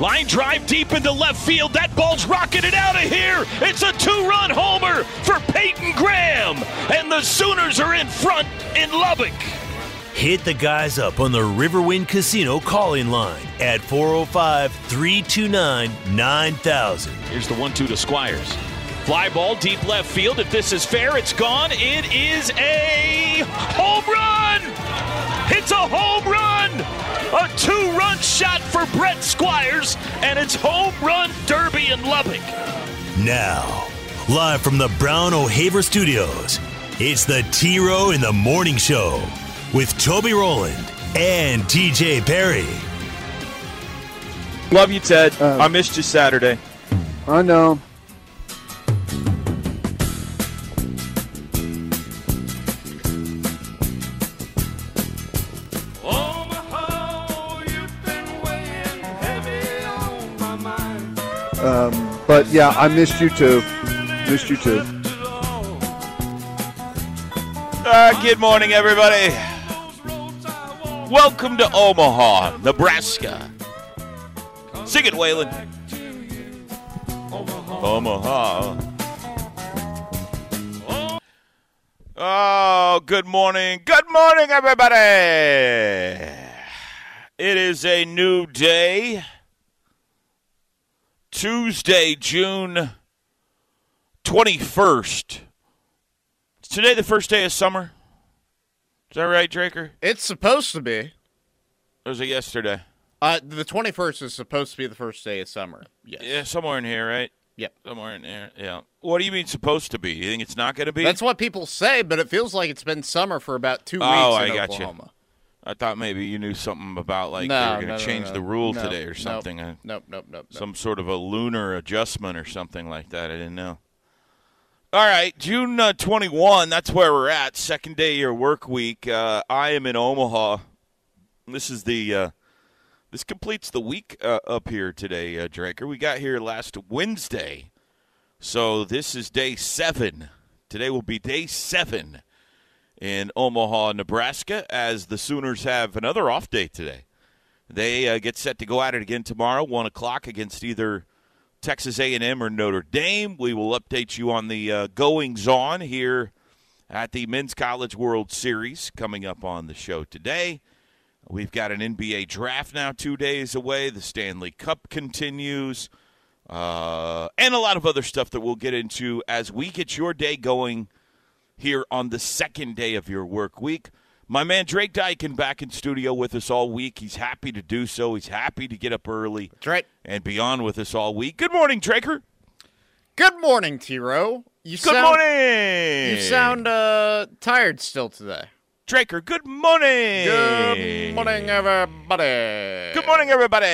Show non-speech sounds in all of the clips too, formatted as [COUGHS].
Line drive deep into left field. That ball's rocketed out of here. It's a two run homer for Peyton Graham. And the Sooners are in front in Lubbock. Hit the guys up on the Riverwind Casino calling line at 405 329 9000. Here's the 1 2 to Squires. Fly ball deep left field. If this is fair, it's gone. It is a home run! It's a home run! A two run shot for Brett Squires, and it's home run derby in Lubbock. Now, live from the Brown O'Haver Studios, it's the T Row in the Morning Show with Toby Rowland and TJ Perry. Love you, Ted. Uh, I missed you Saturday. I know. But yeah, I missed you too. Missed you too. Uh, good morning, everybody. Welcome to Omaha, Nebraska. Sing it, Waylon. Omaha. Oh, good morning. Good morning, everybody. It is a new day. Tuesday, June 21st. Is today the first day of summer? Is that right, Draker? It's supposed to be. Or was it yesterday? Uh, the 21st is supposed to be the first day of summer. Yes. Yeah, somewhere in here, right? Yep. Somewhere in there. Yeah. What do you mean supposed to be? You think it's not going to be? That's what people say, but it feels like it's been summer for about two weeks Oh, in I got you. I thought maybe you knew something about like no, they were going to no, change no, the rule today or something. Uh, Nope, nope, nope. nope. Some sort of a lunar adjustment or something like that. I didn't know. All right, June uh, 21, that's where we're at. Second day of your work week. Uh, I am in Omaha. This is the uh, this completes the week uh, up here today, uh, Draker. We got here last Wednesday. So this is day 7. Today will be day 7 in Omaha, Nebraska as the Sooners have another off day today. They uh, get set to go at it again tomorrow, one o'clock against either Texas A&M or Notre Dame. We will update you on the uh, goings on here at the Men's College World Series coming up on the show today. We've got an NBA draft now two days away. The Stanley Cup continues, uh, and a lot of other stuff that we'll get into as we get your day going here on the second day of your work week. My man Drake Dykin back in studio with us all week. He's happy to do so. He's happy to get up early That's right. and be on with us all week. Good morning, Draker. Good morning, T-Row. You Good sound, morning. You sound uh, tired still today. Draker. Good morning. Good morning, everybody. Good morning, everybody.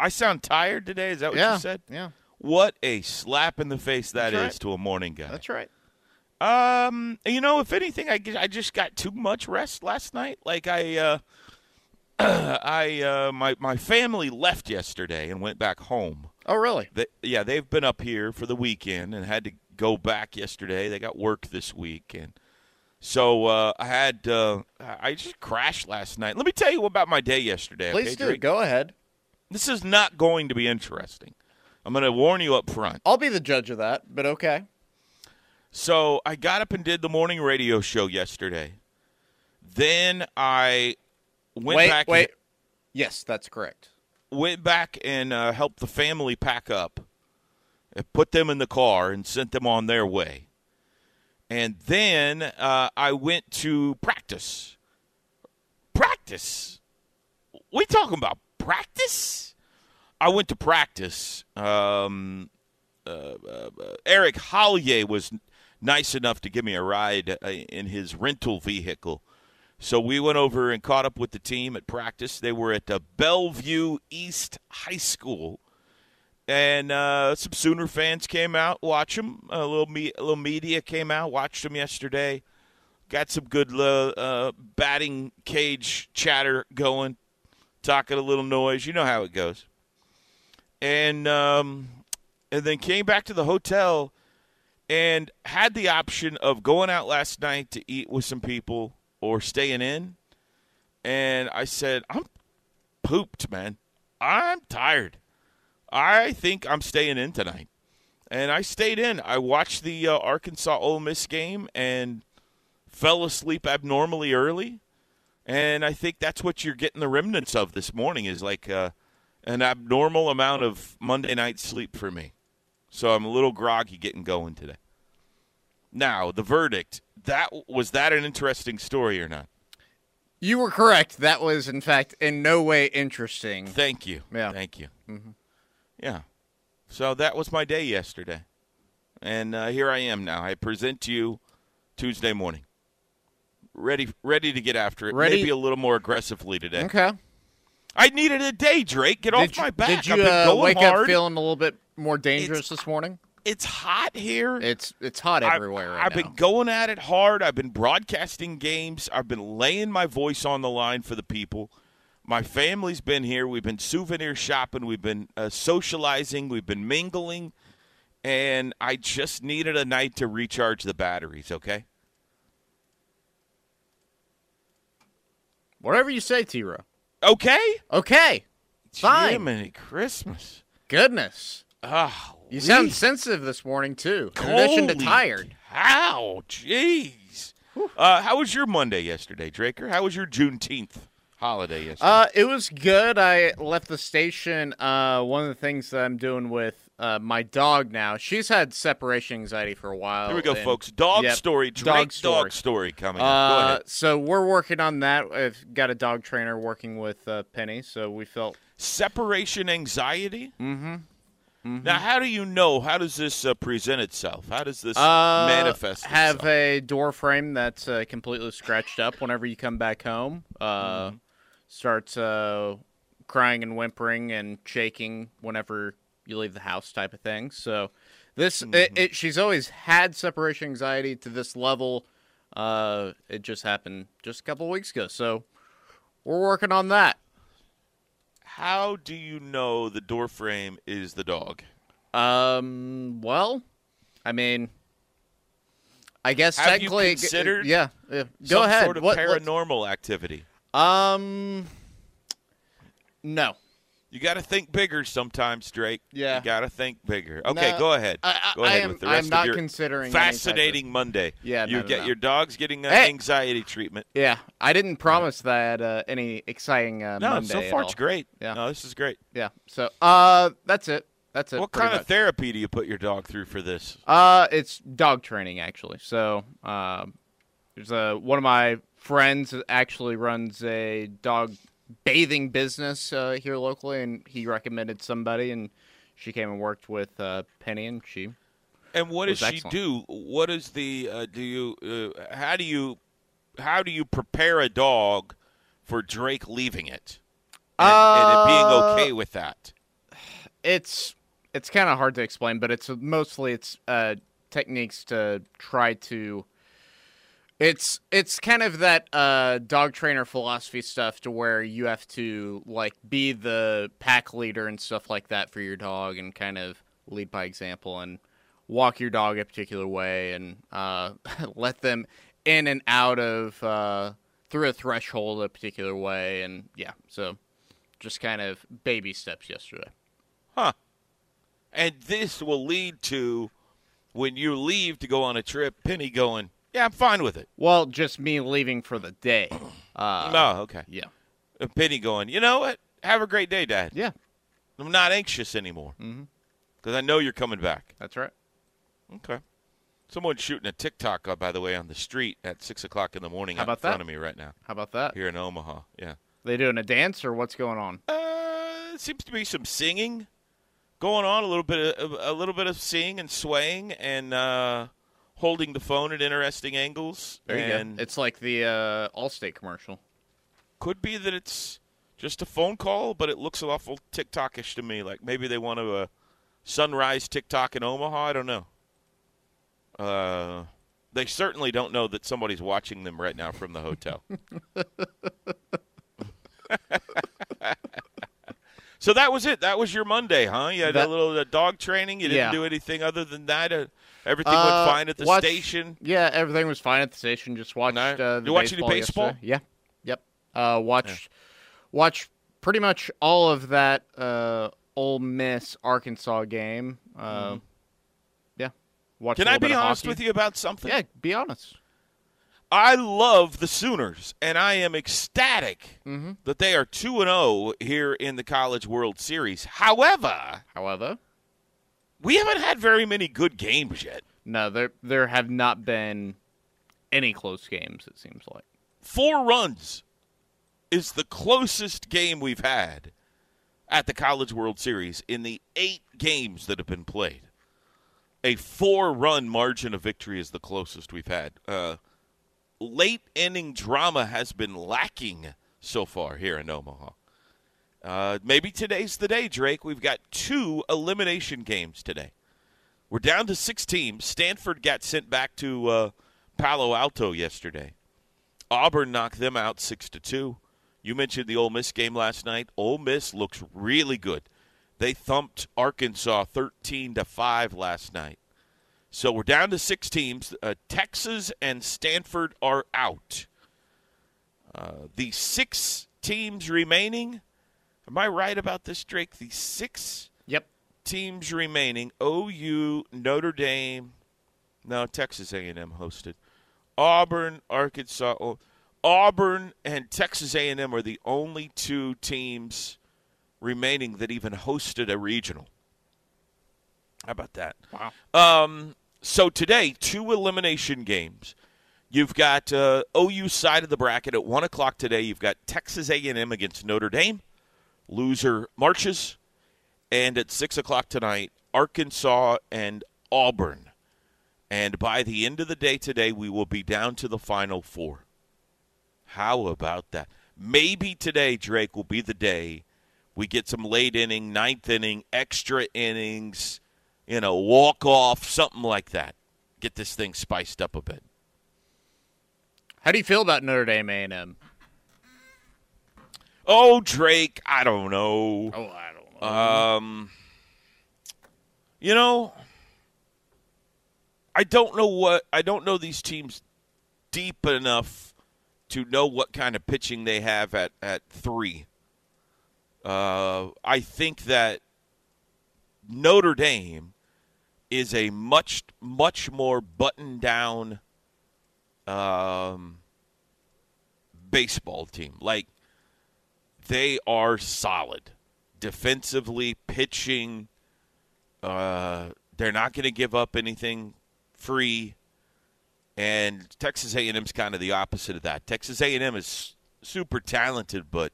I sound tired today. Is that what Yeah. you said? Yeah, What a slap in the face that is That's right. to a morning guy. that's right. Um, you know, if anything, I, I just got too much rest last night. Like I, uh, [CLEARS THROAT] I, uh, my my family left yesterday and went back home. Oh, really? They, yeah, they've been up here for the weekend and had to go back yesterday. They got work this week, and so uh, I had uh, I just crashed last night. Let me tell you about my day yesterday. Please okay, do. Drake? Go ahead. This is not going to be interesting. I'm going to warn you up front. I'll be the judge of that, but okay. So I got up and did the morning radio show yesterday. Then I went wait, back. wait. Yes, that's correct. went back and uh, helped the family pack up, and put them in the car, and sent them on their way. And then uh, I went to practice. Practice? We talking about practice? I went to practice. Um, uh, uh, uh, Eric Hollier was nice enough to give me a ride uh, in his rental vehicle. So we went over and caught up with the team at practice. They were at uh, Bellevue East High School. and uh, some Sooner fans came out watch them. A little me- a little media came out watched them yesterday. Got some good uh, uh, batting cage chatter going, talking a little noise. You know how it goes. And um, and then came back to the hotel and had the option of going out last night to eat with some people or staying in. And I said, I'm pooped, man. I'm tired. I think I'm staying in tonight. And I stayed in. I watched the uh, Arkansas Ole Miss game and fell asleep abnormally early. And I think that's what you're getting the remnants of this morning is like uh, an abnormal amount of Monday night sleep for me. So I'm a little groggy getting going today. Now, the verdict. That was that an interesting story or not? You were correct. That was, in fact, in no way interesting. Thank you. Yeah. Thank you. Mm-hmm. Yeah. So that was my day yesterday. And uh, here I am now. I present to you Tuesday morning. Ready ready to get after it. Ready- Maybe a little more aggressively today. Okay. I needed a day, Drake. Get off you, my back. did you uh, wake hard. up feeling a little bit more dangerous this morning? It's hot here. It's it's hot everywhere right I've now. been going at it hard. I've been broadcasting games. I've been laying my voice on the line for the people. My family's been here. We've been souvenir shopping. We've been uh, socializing. We've been mingling. And I just needed a night to recharge the batteries, okay? Whatever you say, T-Row. Okay? Okay. Fine. Jiminy Christmas. Goodness. Oh, You sound sensitive this morning too. In addition to tired. How? Jeez. Uh, how was your Monday yesterday, Draker? How was your Juneteenth holiday yesterday? Uh, it was good. I left the station. Uh, one of the things that I'm doing with uh, my dog now, she's had separation anxiety for a while. Here we go, and- folks. Dog Yep, story. Drake dog story. dog story coming up. Go Uh, ahead. so we're working on that. I've got a dog trainer working with uh, Penny, so we felt Separation anxiety? Mm-hmm. Now, how do you know? How does this uh, present itself? How does this uh, manifest have a door frame that's uh, completely scratched up whenever you come back home. Uh, Mm-hmm. Starts uh, crying and whimpering and shaking whenever you leave the house, type of thing. So this, Mm-hmm. it, it, she's always had separation anxiety to this level. Uh, it just happened just a couple of weeks ago. So we're working on that. How do you know the door frame is the dog? Um. Well, I mean, I guess Have you technically, considered yeah. yeah. Go Some ahead. sort of What- what- paranormal activity. um. No. You got to think bigger sometimes, Drake. Yeah. You got to think bigger. Okay, No, go ahead. I- I- go ahead I am- with the I'm rest not of your considering type of- fascinating Monday. Yeah, you no, no, get no. your dog's getting Hey! anxiety treatment. Yeah, I didn't promise that uh, any exciting uh, No, Monday. so at far it's great. Yeah. No, this is great. Yeah. So, uh, that's it. That's it. what kind of therapy do you put your dog through for this? Uh, it's dog training actually. So, um, there's a one of my friends actually runs a dog bathing business uh, here locally, and he recommended somebody, and she came and worked with uh, Penny, and she. And what does she excellent. do? What is the uh, do you uh, how do you how do you prepare a dog for Drake leaving it and, and it being Uh, okay with that? It's it's kind of hard to explain, but it's mostly it's uh, techniques to try to. It's it's kind of that uh, dog trainer philosophy stuff to where you have to like be the pack leader and stuff like that for your dog and kind of lead by example and walk your dog a particular way and uh, [LAUGHS] let them in and out of uh, through a threshold a particular way and yeah so just kind of baby steps yesterday. Huh. And this will lead to when you leave to go on a trip, Penny going, Yeah, I'm fine with it. Well, just me leaving for the day. [CLEARS THROAT] Uh, no, okay. Yeah. And Penny going, You know what? Have a great day, Dad. Yeah, I'm not anxious anymore. Because I know you're coming back. that's right. Okay. Someone's shooting a TikTok, uh, by the way, on the street at 6 o'clock in the morning How out about in front that? of me right now How about that? here in Omaha. Yeah. They doing a dance or what's going on? Uh, seems to be some singing going on. A little bit of a little bit of singing and swaying and uh, holding the phone at interesting angles. There you and go. It's like the uh, Allstate commercial. could be that it's just a phone call, but it looks awful TikTokish to me. Like maybe they want to uh, Sunrise TikTok in Omaha? I don't know. Uh, they certainly don't know that somebody's watching them right now from the hotel. [LAUGHS] [LAUGHS] so that was it. That was your Monday, huh? You had That- a little uh, dog training. You didn't Yeah. do anything other than that. Everything Uh, went fine at the watch- station. Yeah, everything was fine at the station. Just watched. No? Uh, the You watch any baseball baseball? yesterday. Yeah. Yep. Uh, watched. Watched pretty much all of that. Uh, Ole Miss Arkansas game. Uh, Yeah. Watched Mm-hmm. Can I be honest hockey. with you about something? Yeah. Be honest. I love the Sooners, and I am ecstatic Mm-hmm. that they are two and zero here in the College World Series. However, However, we haven't had very many good games yet. no, there there have not been any close games. It seems like. Four runs is the closest game we've had at the College World Series in the eight games that have been played. A four-run margin of victory is the closest we've had. Uh, late inning drama has been lacking so far here in Omaha. Uh, maybe today's the day, Drake. We've got two elimination games today. We're down to six teams. Stanford got sent back to uh, Palo Alto yesterday. Auburn knocked them out six to two. You mentioned the Ole Miss game last night. Ole Miss looks really good. They thumped Arkansas thirteen to five last night. So we're down to six teams. Uh, Texas and Stanford are out. Uh, the six teams remaining. Am I right about this, Drake? The six Yep. teams remaining: OU, Notre Dame, no Texas A&M hosted, Auburn, Arkansas. oh, Auburn and Texas A&M are the only two teams remaining that even hosted a regional. How about that? Wow. Um, so today, two elimination games. You've got uh, OU side of the bracket at one o'clock today. You've got Texas A&M against Notre Dame. Loser marches, and at six o'clock tonight, Arkansas and Auburn. And by the end of the day today, we will be down to the final four. How about that? Maybe today, Drake, will be the day we get some late inning, ninth inning, extra innings, you know, walk off, something like that. Get this thing spiced up a bit. How do you feel about Notre Dame A&M? Oh, Drake, I don't know. Oh, I don't know. Um, you know, I don't know what I don't know these teams deep enough to know what kind of pitching they have at at three. Uh, I think that Notre Dame is a much much more buttoned down um, baseball team. Like they are solid defensively, pitching. Uh, they're not going to give up anything free. And Texas A&M's kind of the opposite of that. Texas A&M is super talented, but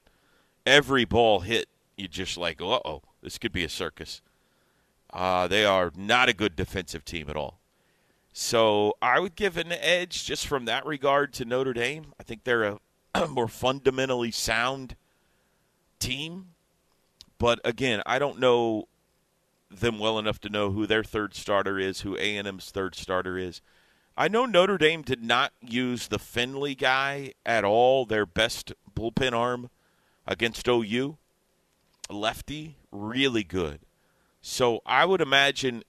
every ball hit, you just like, uh oh, this could be a circus. Uh, they are not a good defensive team at all. So I would give an edge just from that regard to Notre Dame. I think they're a [CLEARS THROAT] more fundamentally sound team. But again, I don't know them well enough to know who their third starter is, who A&M's third starter is. I know Notre Dame did not use the Findlay guy at all, their best bullpen arm against OU. Lefty, really good. So I would imagine,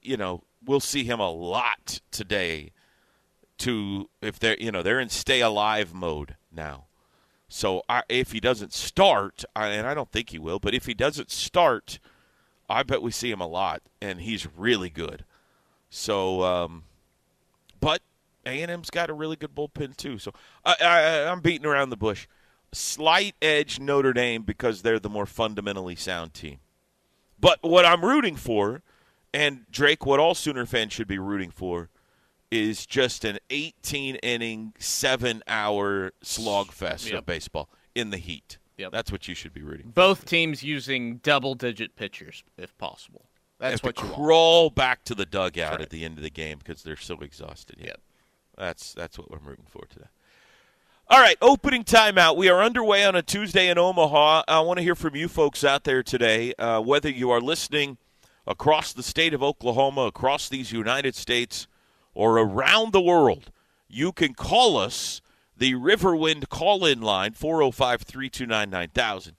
you know, we'll see him a lot today. To if they're, you know, they're in stay alive mode now. So I, if he doesn't start, I, and I don't think he will, but if he doesn't start, I bet we see him a lot, and he's really good. So, um, but A and M's got a really good bullpen too. So I, I, I'm beating around the bush. Slight edge Notre Dame because they're the more fundamentally sound team. But what I'm rooting for, and Drake, what all Sooner fans should be rooting for, is just an 18 inning, seven hour slogfest Yep. of baseball in the heat. Yep. That's what you should be rooting. Both teams using double-digit pitchers, if possible. That's what you want. crawl back to the dugout Correct. at the end of the game because they're so exhausted. Yeah. Yep. That's that's what I'm rooting for today. All right, opening timeout. We are underway on a Tuesday in Omaha. I want to hear from you folks out there today, uh, whether you are listening across the state of Oklahoma, across these United States, or around the world, you can call us, the Riverwind call in line, 405 329 9000.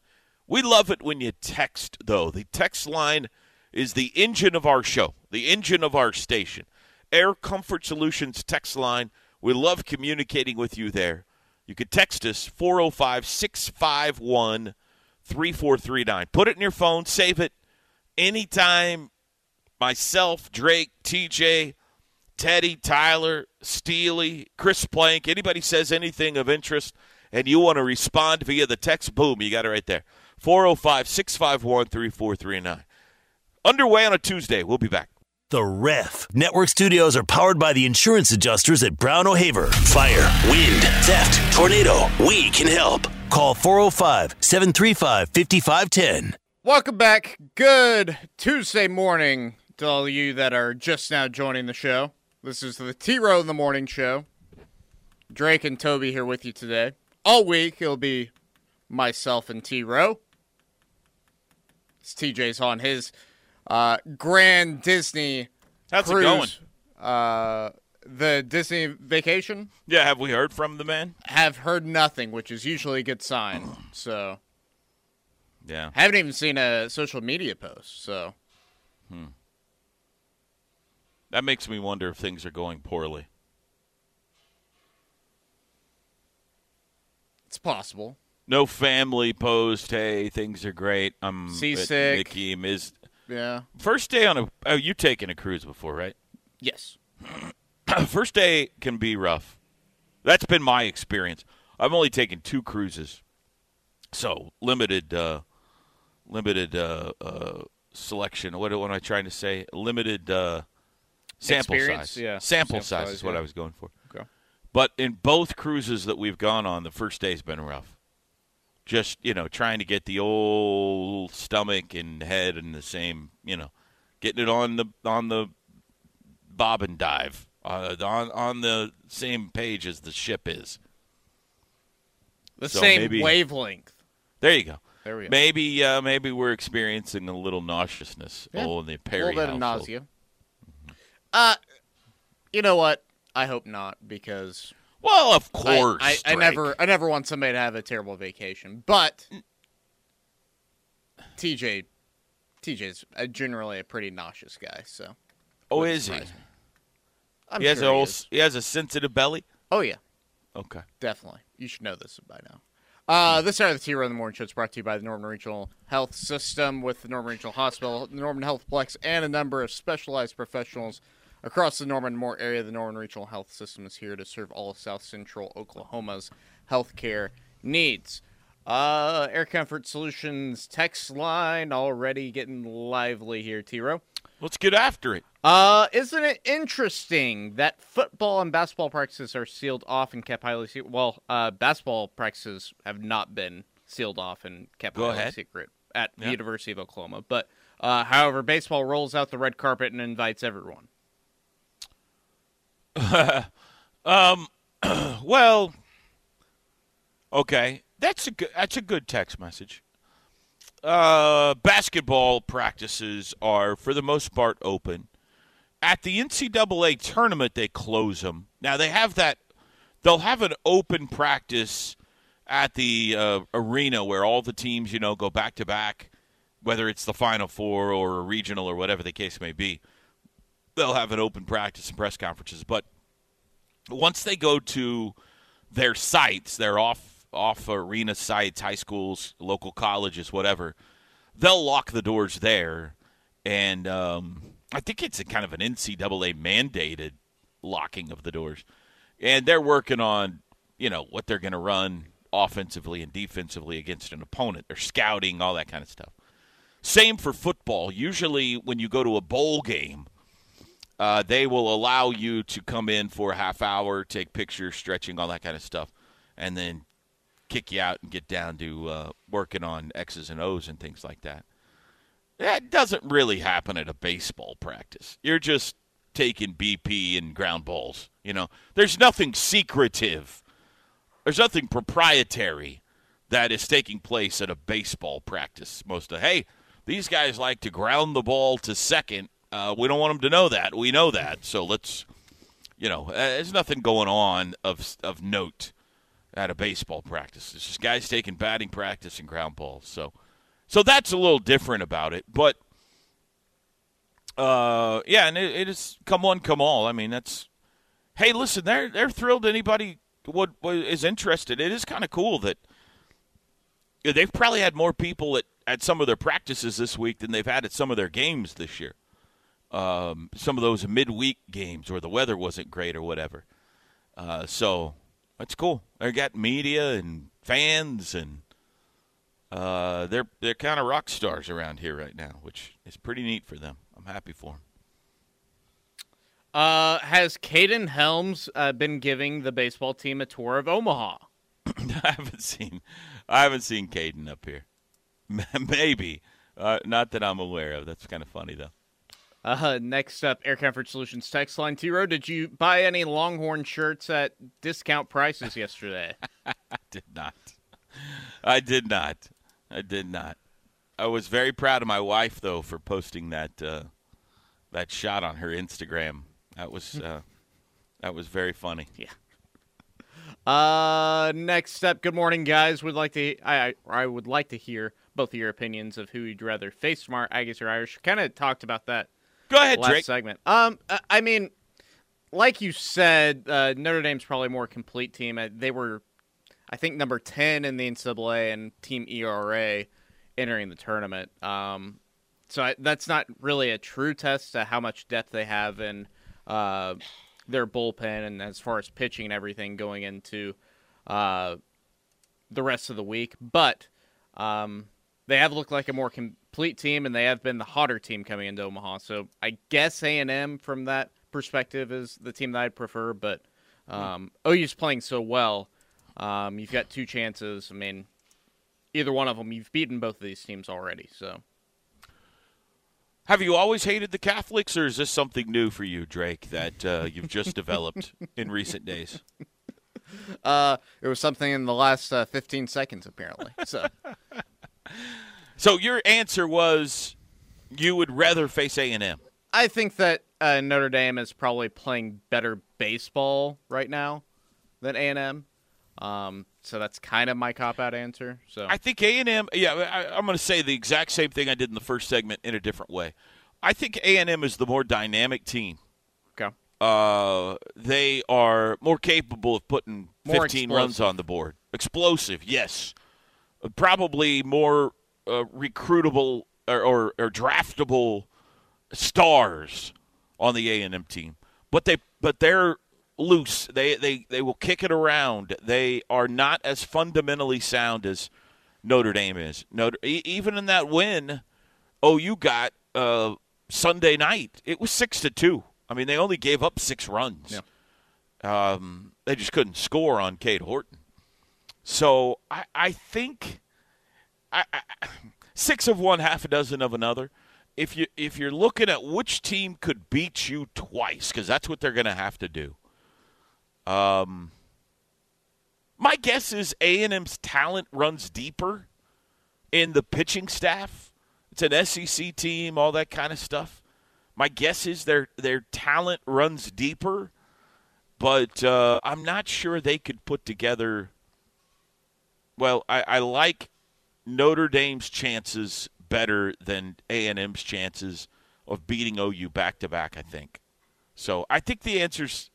We love it when you text, though. The text line is the engine of our show, the engine of our station. Air Comfort Solutions text line. We love communicating with you there. You can text us 405 651 3439. Put it in your phone, save it anytime. Myself, Drake, TJ, Teddy, Tyler, Steely, Chris Plank, anybody says anything of interest and you want to respond via the text, boom, you got it right there. 405 651 3439. Underway on a Tuesday. We'll be back. The Ref. Network studios are powered by the insurance adjusters at Brown O'Haver. Fire, wind, theft, tornado. We can help. Call 405 735 5510. Welcome back. Good Tuesday morning to all of you that are just now joining the show. This is the T Row in the Morning Show. Drake and Toby here with you today. All week it'll be myself and T Row. It's TJ's on his uh, Grand Disney How's cruise. it going? Uh, the Disney vacation. Yeah, have we heard from the man? Have heard nothing, which is usually a good sign. [CLEARS THROAT] So Yeah. haven't even seen a social media post. So That makes me wonder if things are going poorly. it's possible. No family post. Hey, things are great. I'm Seasick. Ms. Yeah. First day on a. Oh, you taken a cruise before, right? Yes. [CLEARS THROAT] First day can be rough. That's been my experience. I've only taken two cruises, so limited, uh, limited uh, uh, selection. What, what am I trying to say? Limited uh, sample Experience? size. Yeah. sample, Sample size, size, is what yeah. I was going for. Okay. But in both cruises that we've gone on, the first day's been rough. Just you know, trying to get the old stomach and head in the same, you know, getting it on the on the bob and dive uh, on on the same page as the ship is. The So same maybe- wavelength. There you go. There we go. Maybe uh, maybe we're experiencing a little nauseousness. Yeah. Oh, in the a little bit of nausea. Uh, you know what? I hope not because Well, of course. I, I, Drake. never I never want somebody to have a terrible vacation. But TJ, TJ's a, generally a pretty nauseous guy, so Oh, is he? I'm He has sure a he is. he has a sensitive belly. Oh yeah, Okay. definitely. You should know this by now. Uh, this hour of the T Row in the Morning Show is brought to you by the Norman Regional Health System with the Norman Regional Hospital, the Norman Healthplex, and a number of specialized professionals across the Norman Moore area. The Norman Regional Health System is here to serve all of South Central Oklahoma's healthcare needs. Uh, Air Comfort Solutions text line already getting lively here, T-Row. Let's get after it. Uh, isn't it interesting that football and basketball practices are sealed off and kept highly secret? Well, uh, basketball practices have not been sealed off and kept Go highly ahead. secret at Yeah. the University of Oklahoma. But, uh, however, baseball rolls out the red carpet and invites everyone. [LAUGHS] [CLEARS THROAT] Well, okay, that's a good that's a good text message. Uh, basketball practices are for the most part open. At the NCAA tournament, they close them. Now they have that; they'll have an open practice at the uh, arena where all the teams, you know, go back to back, whether it's the Final Four or a regional or whatever the case may be. They'll have an open practice and press conferences, but once they go to their sites, their off off arena sites, high schools, local colleges, whatever, they'll lock the doors there, and um, I think it's kind of an NCAA mandated locking of the doors, and they're working on you know what they're going to run offensively and defensively against an opponent. They're scouting all that kind of stuff. Same for football. Usually, when you go to a bowl game, uh, they will allow you to come in for a half hour, take pictures, stretching, all that kind of stuff, and then kick you out and get down to uh, working on X's and O's and things like that. That doesn't really happen at a baseball practice. You're just taking BP and ground balls. You know, there's nothing secretive. There's nothing proprietary that is taking place at a baseball practice. Most of hey, these guys like to ground the ball to second. Uh, we don't want them to know that. We know that. So let's, you know, uh, there's nothing going on of of note at a baseball practice. It's just guys taking batting practice and ground balls. So, so that's a little different about it. But, uh, yeah, and it, it is come one, come all. I mean, that's. Hey, listen, they're they're thrilled. Anybody would, is interested. It is kind of cool that they've probably had more people at, at some of their practices this week than they've had at some of their games this year. Um, some of those midweek games where the weather wasn't great or whatever. Uh, so that's cool. They got media and fans, and uh, they're they're kind of rock stars around here right now, which is pretty neat for them. I'm happy for them. Uh, has Kaden Helms uh, been giving the baseball team a tour of Omaha? [LAUGHS] I haven't seen, I haven't seen Caden up here. [LAUGHS] Maybe, uh, not that I'm aware of. That's kind of funny though. Uh, next up, Air Comfort Solutions text line. T Row, did you buy any Longhorn shirts at discount prices yesterday? [LAUGHS] I did not. I did not. I did not. I was very proud of my wife though for posting that uh, that shot on her Instagram. That was uh, that was very funny. Yeah. Uh, next up, good morning, guys. Would like to I I would like to hear both of your opinions of who you'd rather face tomorrow, Aggies or Irish. Kind of talked about that. Go ahead, last Drake. segment. Um, I mean, like you said, uh, Notre Dame's probably a more complete team. Uh, they were, I think, number ten in the NCAA and team ERA entering the tournament. Um, so I, that's not really a true test to how much depth they have in uh, their bullpen and as far as pitching and everything going into uh, the rest of the week. But um, they have looked like a more complete team, and they have been the hotter team coming into Omaha. So I guess A and M from that perspective is the team that I'd prefer. But um, OU's playing so well. Um, you've got two chances. I mean, either one of them, you've beaten both of these teams already. So. Have you always hated the Catholics, or is this something new for you, Drake, that uh, you've just [LAUGHS] developed in recent days? Uh, it was something in the last uh, 15 seconds, apparently. So, [LAUGHS] so your answer was you would rather face A and M. I think that uh, Notre Dame is probably playing better baseball right now than A and M. Um, so that's kind of my cop out answer. So I think A and M. Yeah, I, I'm going to say the exact same thing I did in the first segment in a different way. I think A and M is the more dynamic team. Okay. Uh, they are more capable of putting More 15 runs on the board. Explosive, yes. Probably more uh, recruitable or, or, or draftable stars on the A and M team, but they but they're loose. They they they will kick it around. They are not as fundamentally sound as Notre Dame is. Notre even in that win, OU got uh, Sunday night. It was six to two. I mean, they only gave up six runs. Um, they just couldn't score on Cade Horton. So I, I think I, I, [SIGHS] six of one, half a dozen of another. If you if you're looking at which team could beat you twice, because that's what they're going to have to do. Um, my guess is A and M's talent runs deeper in the pitching staff. It's an SEC team, all that kind of stuff. My guess is their their talent runs deeper, but uh, I'm not sure they could put together. Well, I, I like Notre Dame's chances better than A and M's chances of beating OU back to back. I think. So I think the answer's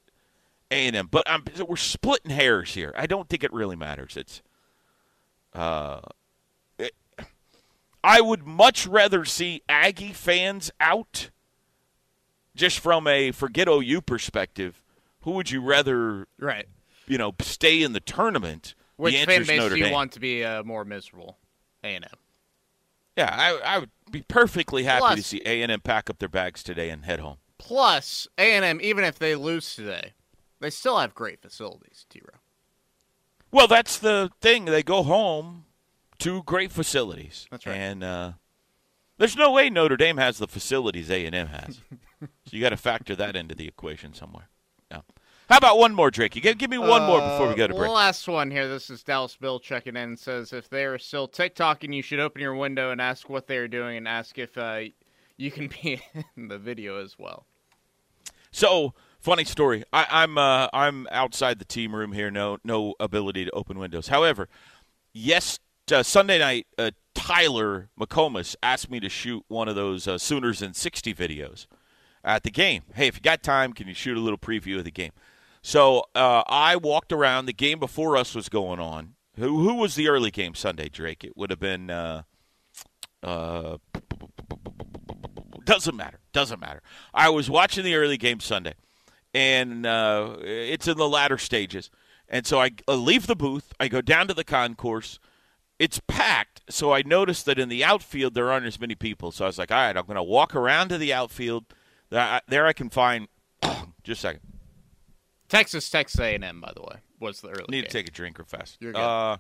A and M, but I'm, we're splitting hairs here. I don't think it really matters. It's. Uh, it, I would much rather see Aggie fans out. Just from a forget OU perspective, who would you rather right. you know, stay in the tournament. Which fan base Notre do you Dame. want to be uh, more miserable? A and M. Yeah, I, I would be perfectly happy to see A and M pack up their bags today and head home. Plus, A and M, even if they lose today, they still have great facilities. T. Row. Well, that's the thing. They go home to great facilities. That's right. And uh, there's no way Notre Dame has the facilities A and M has. [LAUGHS] so you got to factor that into the equation somewhere. How about one more, Drake? You give, give me one more before we go to Uh, break. Last one here. This is Dallas Bill checking in and says if they are still TikToking, you should open your window and ask what they are doing and ask if uh, you can be [LAUGHS] in the video as well. So funny story. I, I'm uh, I'm outside the team room here. No no ability to open windows. However, yes, uh, Sunday night, uh, Tyler McComas asked me to shoot one of those uh, Sooners in 60 videos at the game. Hey, if you got time, can you shoot a little preview of the game? So uh, I walked around. The game before us was going on. Who who was the early game Sunday, Drake? It would have been. Uh, uh, doesn't matter. Doesn't matter. I was watching the early game Sunday, and uh, it's in the latter stages. And so I uh, leave the booth. I go down to the concourse. It's packed. So I noticed that in the outfield there aren't as many people. So I was like, all right, I'm going to walk around to the outfield. There I can find. [CLEARS THROAT] just a second. Texas, Texas A&M, by the way, was the early. Need game. to take a drink real fast. You're good. Uh,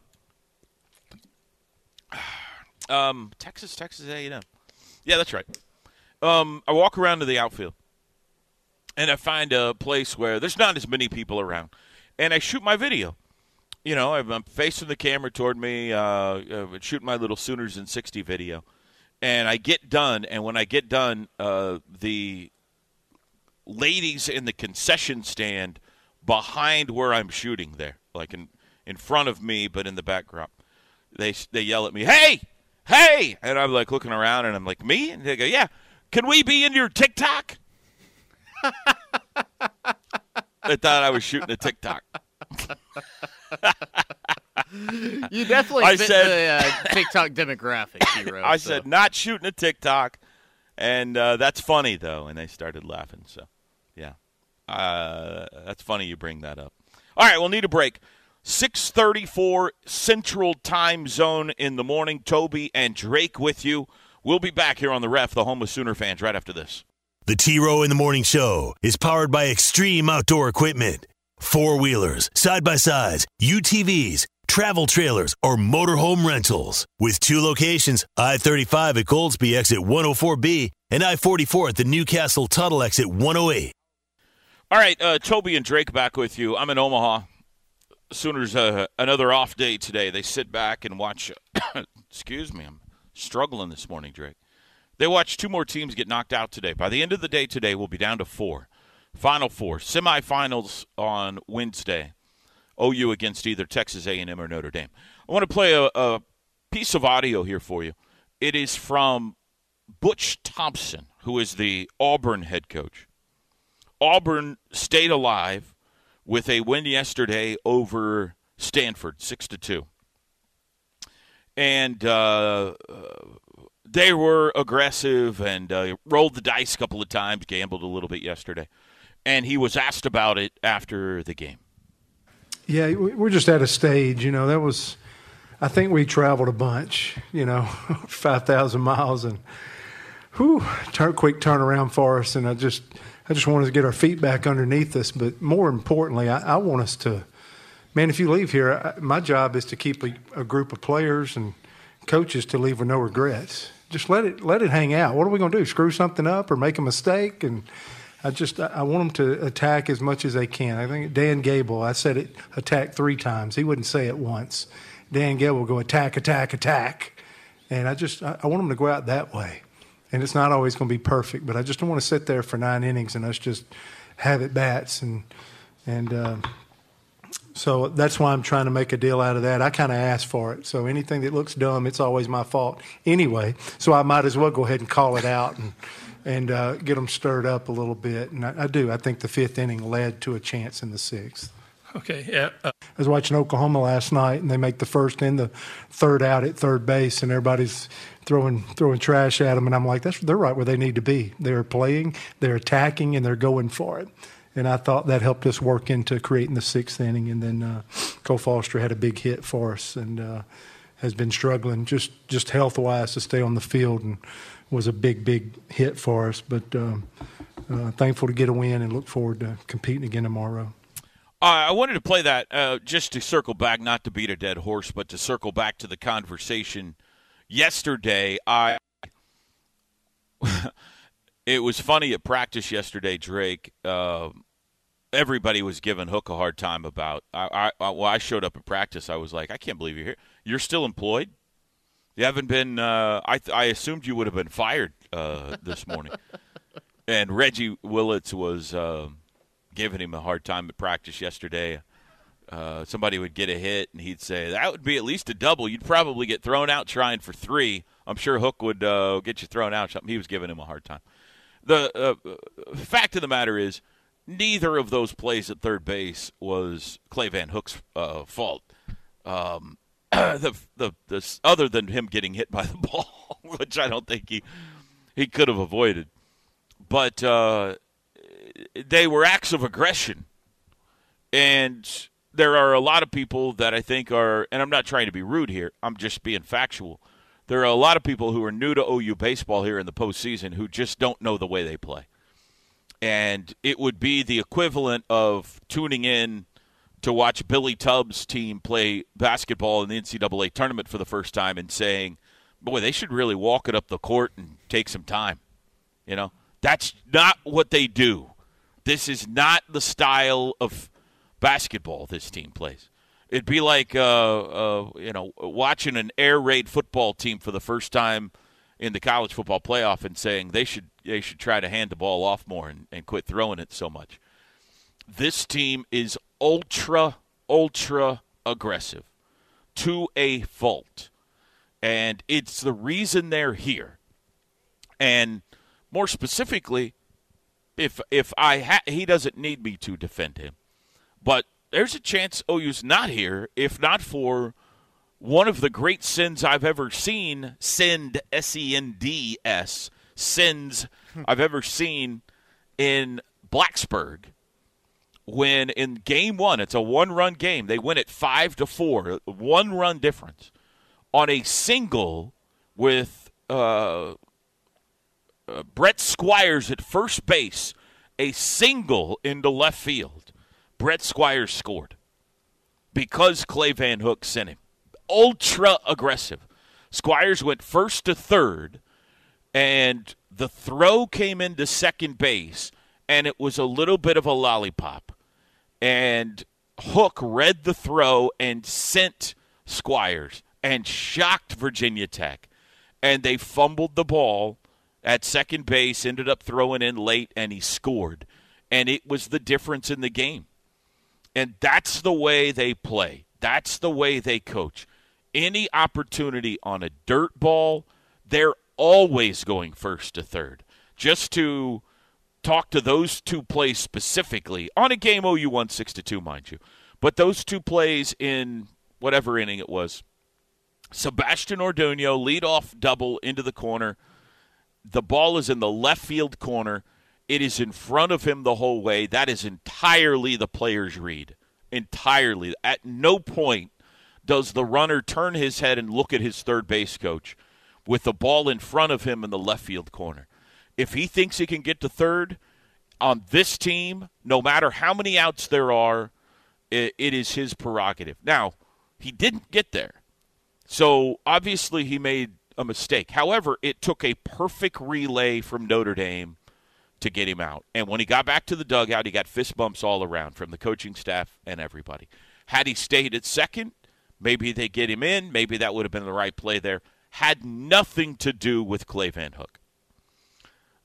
[SIGHS] um, Texas, Texas A&M. Yeah, that's right. Um, I walk around to the outfield, and I find a place where there's not as many people around, and I shoot my video. You know, I'm, I'm facing the camera toward me, uh, uh, shooting my little Sooners in 60 video, and I get done. And when I get done, uh, the ladies in the concession stand behind where I'm shooting there, like in in front of me, but in the background. They they yell at me, "Hey, hey!" And I'm like looking around, and I'm like, "Me?" And they go, "Yeah, can we be in your TikTok?" they thought I was shooting a TikTok. [LAUGHS] You definitely I fit said- the uh, TikTok demographic, [LAUGHS] hero. I so. said, "Not shooting a TikTok," and uh, that's funny though, and they started laughing. So, yeah, uh, that's funny you bring that up. All right, we'll need a break. 6:34 Central Time Zone in the morning. Toby and Drake with you. We'll be back here on the Ref, the home of Sooner fans, right after this. The T Row in the Morning Show is powered by Extreme Outdoor Equipment. Four wheelers, side by sides, UTVs, travel trailers, or motorhome rentals. With two locations I 35 at Goldsby exit 104B and I 44 at the Newcastle Tuttle exit 108. All right, uh, Toby and Drake back with you. I'm in Omaha. Sooners uh, another off day today. They sit back and watch. [COUGHS] excuse me, I'm struggling this morning, Drake. They watch two more teams get knocked out today. By the end of the day today, we'll be down to four. Final four, semifinals on Wednesday. OU against either Texas A&M or Notre Dame. I want to play a, a piece of audio here for you. It is from Butch Thompson, who is the Auburn head coach. Auburn stayed alive with a win yesterday over Stanford, six to two, and uh, they were aggressive and uh, rolled the dice a couple of times, gambled a little bit yesterday, and he was asked about it after the game. Yeah, we- we're just at a stage, you know, that was, I think we traveled a bunch, you know, [LAUGHS] 5,000 miles and, whew, turn, quick turnaround for us. And I just, I just want us to get our feet back underneath us. But more importantly, I, I want us to, man, if you leave here, I, my job is to keep a, a group of players and coaches to leave with no regrets. Just let it, let it hang out. What are we going to do? Screw something up or make a mistake? And, I just I- want them to attack as much as they can. I think Dan Gable, I said it attack three times. He wouldn't say it once. Dan Gable would go attack, attack, attack, and I just I want them to go out that way. And it's not always going to be perfect, but I just don't want to sit there for nine innings and us just have it bats and and. Uh, so that's why I'm trying to make a deal out of that. I kind of asked for it. So anything that looks dumb, it's always my fault anyway. So I might as well go ahead and call it out and and uh, get them stirred up a little bit. And I, I do. I think the fifth inning led to a chance in the sixth. Okay. Yeah. Uh, I was watching Oklahoma last night, and they make the first and the third out at third base, and everybody's throwing throwing trash at them, and I'm like, that's they're right where they need to be. They're playing, they're attacking, and they're going for it. And I thought that helped us work into creating the sixth inning. And then uh, Cole Foster had a big hit for us, and uh, has been struggling just just health wise to stay on the field, and was a big big hit for us. But um, uh, thankful to get a win, and look forward to competing again tomorrow. Uh, I wanted to play that uh, just to circle back, not to beat a dead horse, but to circle back to the conversation yesterday. I [LAUGHS] it was funny at practice yesterday. Drake, uh, everybody was giving Hook a hard time about. I, I, well, I showed up at practice. I was like, I can't believe you're here. You're still employed. You haven't been. Uh, I I assumed you would have been fired uh, this morning. [LAUGHS] and Reggie Willits was uh, giving him a hard time at practice yesterday. Uh, somebody would get a hit, and he'd say that would be at least a double. You'd probably get thrown out trying for three. I'm sure Hook would uh, get you thrown out. Something he was giving him a hard time. The uh, fact of the matter is, neither of those plays at third base was Clay Van Hook's uh, fault. Um, [CLEARS THROAT] the, the the other than him getting hit by the [LAUGHS] ball, which I don't think he he could have avoided, but uh, they were acts of aggression, and there are a lot of people that I think are, and I'm not trying to be rude here. I'm just being factual. There are a lot of people who are new to OU baseball here in the postseason who just don't know the way they play. And it would be the equivalent of tuning in to watch Billy Tubbs' team play basketball in the NCAA tournament for the first time and saying, boy, they should really walk it up the court and take some time. You know, that's not what they do. This is not the style of basketball this team plays. It'd be like uh, uh, you know watching an air raid football team for the first time in the college football playoff and saying they should they should try to hand the ball off more and, and quit throwing it so much. This team is ultra ultra aggressive to a fault, and it's the reason they're here. And more specifically, if if I ha- he doesn't need me to defend him but there's a chance OU's not here if not for one of the great sins I've ever seen, send S E N D S, sins I've ever seen in Blacksburg. When in game one, it's a one run game, they win it five to four, one run difference on a single with uh, uh, Brett Squires at first base, a single into left field Brett Squires scored because Clay Van Hook sent him. Ultra aggressive. Squires went first to third, and the throw came into second base, and it was a little bit of a lollipop. And Hook read the throw and sent Squires and shocked Virginia Tech. And they fumbled the ball at second base, ended up throwing in late, and he scored. And it was the difference in the game. And that's the way they play. That's the way they coach. Any opportunity on a dirt ball, they're always going first to third. Just to talk to those two plays specifically on a game oh, OU won six to two, mind you. But those two plays in whatever inning it was, Sebastian Orduno lead off double into the corner. The ball is in the left field corner. It is in front of him the whole way. That is entirely the player's read. Entirely. At no point does the runner turn his head and look at his third base coach with the ball in front of him in the left field corner. If he thinks he can get to third on this team, no matter how many outs there are, it, it is his prerogative. Now, he didn't get there. So obviously he made a mistake. However, it took a perfect relay from Notre Dame to get him out. And when he got back to the dugout, he got fist bumps all around from the coaching staff and everybody. Had he stayed at second, maybe they get him in. Maybe that would have been the right play there. Had nothing to do with Clay Van Hook.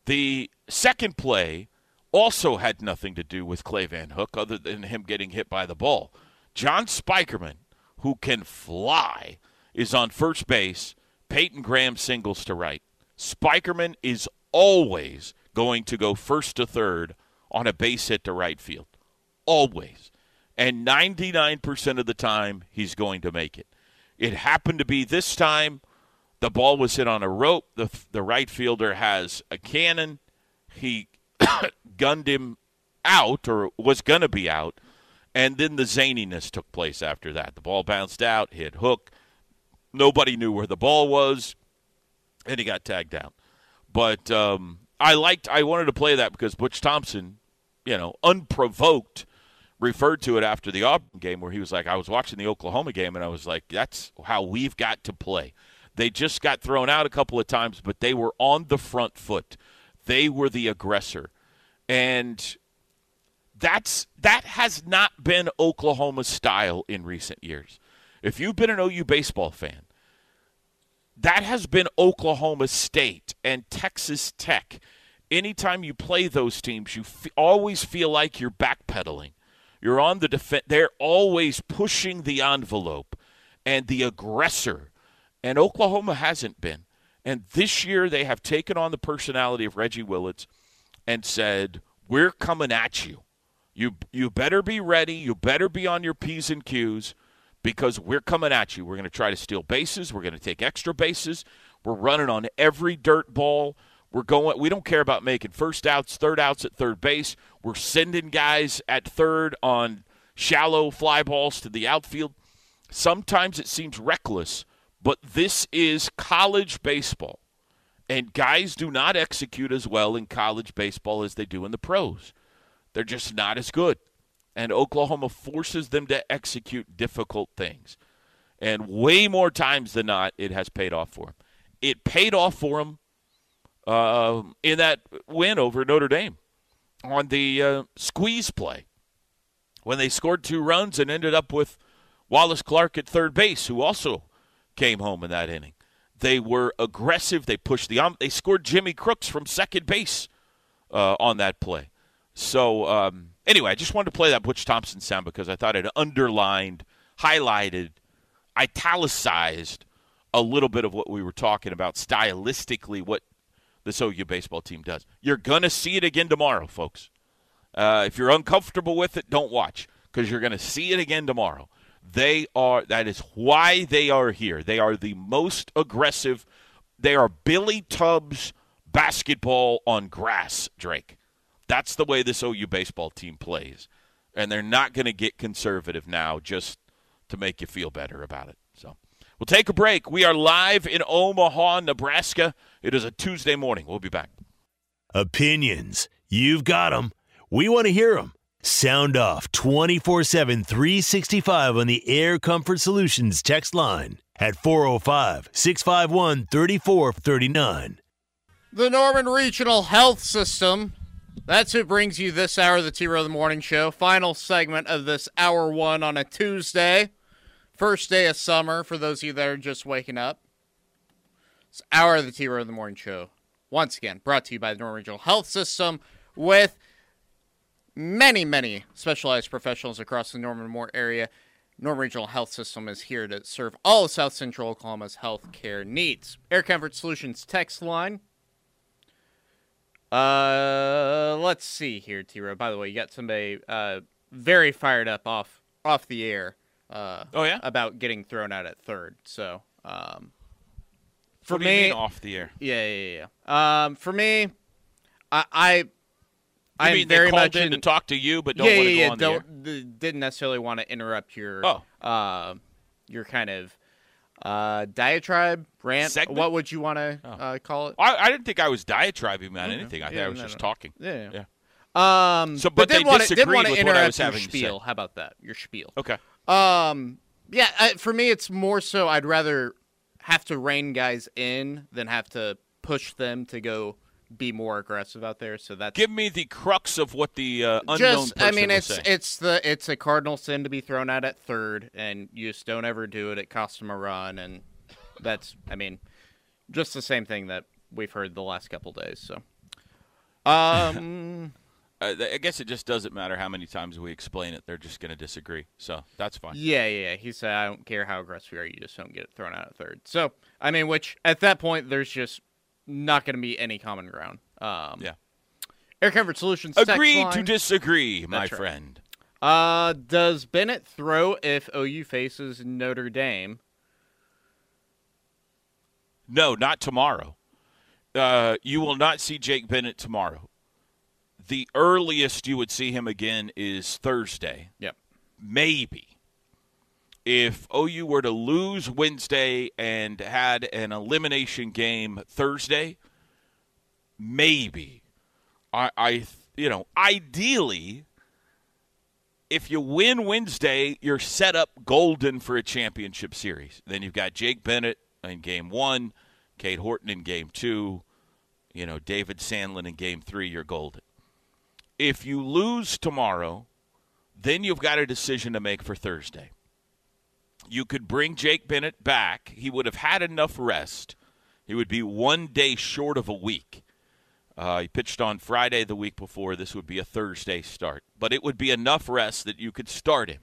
The second play also had nothing to do with Clay Van Hook other than him getting hit by the ball. John Spikerman, who can fly, is on first base. Peyton Graham singles to right. Spikerman is always going to go first to third on a base hit to right field. Always. And 99% of the time, he's going to make it. It happened to be this time the ball was hit on a rope. The, the right fielder has a cannon. He [COUGHS] gunned him out, or was going to be out. And then the zaniness took place after that. The ball bounced out, hit hook. Nobody knew where the ball was, and he got tagged out. But um, I liked. I wanted to play that because Butch Thompson, you know, unprovoked, referred to it after the Auburn game where he was like, "I was watching the Oklahoma game and I was like, that's how we've got to play." They just got thrown out a couple of times, but they were on the front foot. They were the aggressor, and That's that has not been Oklahoma style in recent years. If you've been an OU baseball fan, that has been Oklahoma State and Texas Tech. Anytime you play those teams, you f- always feel like you're backpedaling. You're on the defense. They're always pushing the envelope and the aggressor. And Oklahoma hasn't been. And this year they have taken on the personality of Reggie Willits and said, "We're coming at you. You you better be ready. You better be on your p's and q's because we're coming at you. We're going to try to steal bases. We're going to take extra bases. We're running on every dirt ball. We're going. We don't care about making first outs, third outs at third base. We're sending guys at third on shallow fly balls to the outfield. Sometimes it seems reckless, but this is college baseball. And guys do not execute as well in college baseball as they do in the pros. They're just not as good. And Oklahoma forces them to execute difficult things. And way more times than not, it has paid off for them. It paid off for them uh, in that win over Notre Dame on the uh, squeeze play when they scored two runs and ended up with Wallace Clark at third base, who also came home in that inning. They were aggressive. They pushed the um, they scored Jimmy Crooks from second base uh, on that play. So um, anyway, I just wanted to play that Butch Thompson sound because I thought it underlined, highlighted, italicized a little bit of what we were talking about stylistically. What this OU baseball team does. You're gonna see it again tomorrow, folks. Uh, if you're uncomfortable with it, don't watch because you're gonna see it again tomorrow. They are. That is why they are here. They are the most aggressive. They are Billy Tubbs basketball on grass, Drake. That's the way this OU baseball team plays. And they're not going to get conservative now just to make you feel better about it. So we'll take a break. We are live in Omaha, Nebraska. It is a Tuesday morning. We'll be back. Opinions. You've got them. We want to hear them. Sound off 24 7, 365 on the Air Comfort Solutions text line at 405 651 3439. The Norman Regional Health System. That's who brings you this hour of the T-Row the Morning Show. Final segment of this hour one on a Tuesday. First day of summer for those of you that are just waking up. It's hour of the T-Row the Morning Show. Once again, brought to you by the Norman Regional Health System with many, many specialized professionals across the Norman Moore area. Norman Regional Health System is here to serve all of South Central Oklahoma's health care needs. Air Comfort Solutions text line uh, let's see here, T-Row. By the way, you got somebody uh very fired up off off the air. Uh, Oh, yeah? about getting thrown out at third. So, um, for What me, mean off the air. yeah, yeah, yeah. Um, for me, I, I, I'm mean very much in to talk to you, but don't yeah, want to yeah, go yeah. on? Don't th- didn't necessarily want to interrupt your Oh. uh, your kind of uh diatribe rant. Segment? What would you want to Oh. uh, call it? I, I didn't think I was diatribing on anything. I thought I was no, just no. talking. Yeah, Yeah. Um, So, but did they wanna, disagreed want to with what I interrupt was your having spiel. How about that? Your spiel. Okay. Um, yeah. I, for me, it's more so I'd rather have to rein guys in than have to push them to go be more aggressive out there. So that's Give me the crux of what the uh, unknown just. I mean, it's saying. it's the it's a cardinal sin to be thrown out at third, and you just don't ever do it. It costs them a run, and that's. I mean, just the same thing that we've heard the last couple days. So. [LAUGHS] Um. Uh, I guess it just doesn't matter how many times we explain it; they're just going to disagree. So that's fine. Yeah, yeah, yeah. He said, I don't care how aggressive you are, you just don't get it thrown out at third. So, I mean, which at that point, there's just not going to be any common ground. Um, Yeah. Air Comfort Solutions. Agree to disagree, my right. friend. Uh, does Bennett throw if OU faces Notre Dame? No, not tomorrow. Uh, you will not see Jake Bennett tomorrow. The earliest you would see him again is Thursday. Yep. Maybe. If OU were to lose Wednesday and had an elimination game Thursday, maybe. I, I you know, ideally, if you win Wednesday, you're set up golden for a championship series. Then you've got Jake Bennett in game one, Cade Horton in game two, you know, David Sandlin in game three, you're golden. If you lose tomorrow, then you've got a decision to make for Thursday. You could bring Jake Bennett back. He would have had enough rest. He would be one day short of a week. Uh, he pitched on Friday the week before. This would be a Thursday start. But it would be enough rest that you could start him.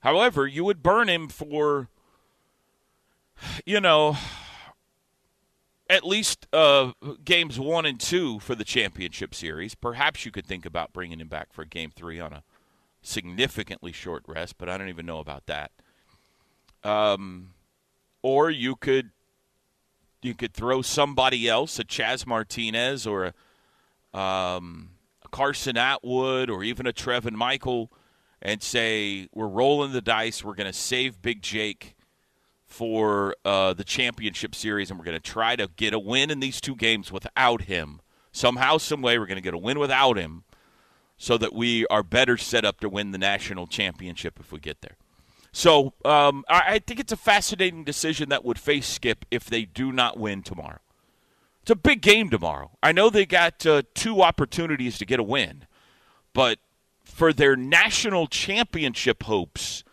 However, you would burn him for, you know, at least uh, games one and two for the championship series. Perhaps you could think about bringing him back for game three on a significantly short rest, but I don't even know about that. Um, or you could you could throw somebody else, a Chazz Martinez or a, um, a Carson Atwood or even a Trevin Michael, and say we're rolling the dice. We're going to save Big Jake for uh, the championship series, and we're going to try to get a win in these two games without him. Somehow, some way, we're going to get a win without him, so that we are better set up to win the national championship if we get there. So um, I, I think it's a fascinating decision that would face Skip if they do not win tomorrow. It's a big game tomorrow. I know they got uh, two opportunities to get a win, but for their national championship hopes,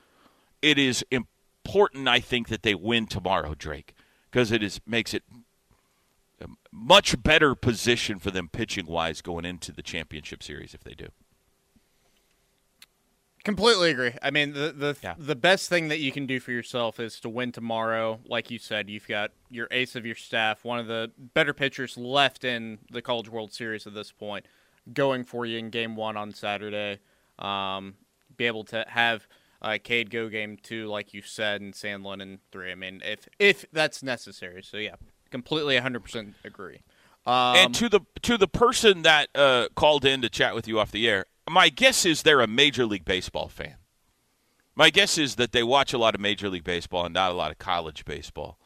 it is important, I think, that they win tomorrow, Drake, because it is makes it a much better position for them pitching wise going into the championship series if they do. Completely agree. I mean, the the Yeah. the best thing that you can do for yourself is to win tomorrow. Like you said, you've got your ace of your staff, one of the better pitchers left in the College World Series at this point, going for you in Game One on Saturday. Um, be able to have uh, Cade go Game Two, like you said, and Sandlin in three. I mean, if if that's necessary. So yeah, completely 100% agree. Um, and to the to the person that uh, called in to chat with you off the air, my guess is they're a Major League Baseball fan. My guess is that they watch a lot of Major League Baseball and not a lot of college baseball,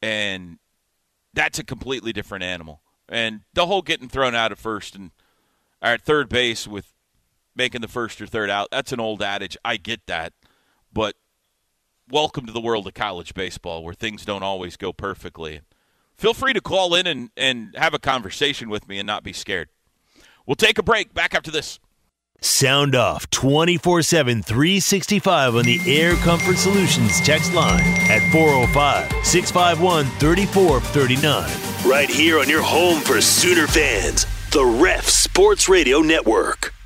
and that's a completely different animal. And the whole getting thrown out at first and at third base with making the first or third out, that's an old adage. I get that, but welcome to the world of college baseball where things don't always go perfectly. Feel free to call in and, and have a conversation with me and not be scared. We'll take a break. Back after this. Sound off 24 7 365 on the Air Comfort Solutions text line at 405 651 3439. Right here on your home for Sooner fans, the Ref Sports Radio Network.